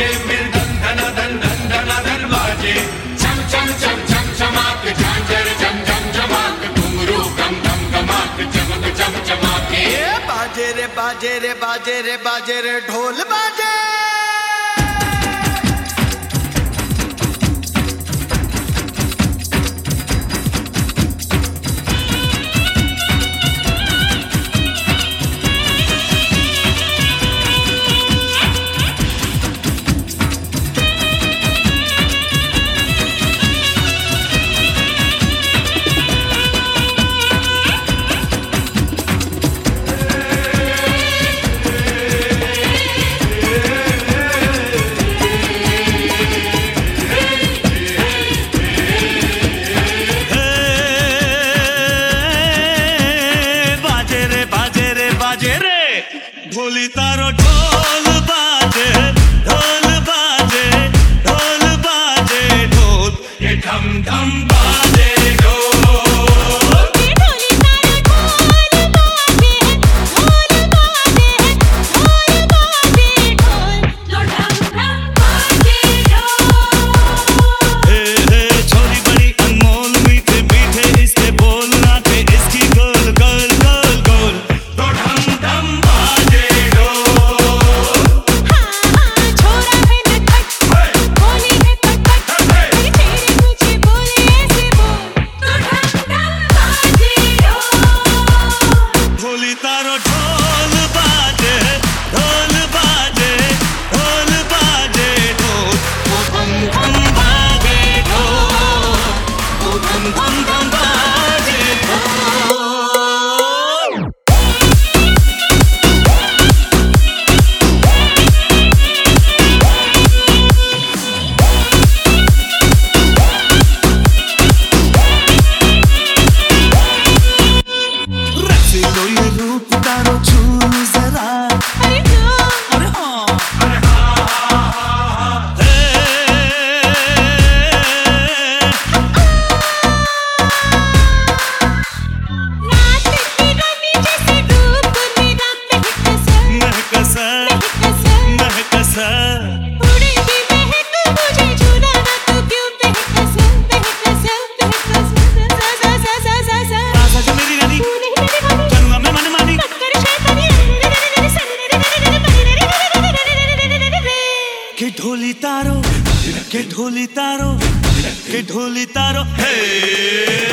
बाजे बाजे। चम चम चम चम चमाक झांझर झम झम झमाक घुंगरू गम चमक, चम, चमाके। बाजे रे बाजे रे बाजे रे बाजे रे, ढोल बाजे। भोली तारो ढोल बाजे ढोल बाजे ढोल बाजे ढोल। ये ढम ढम ढोली तारो के ढोली तारो। हे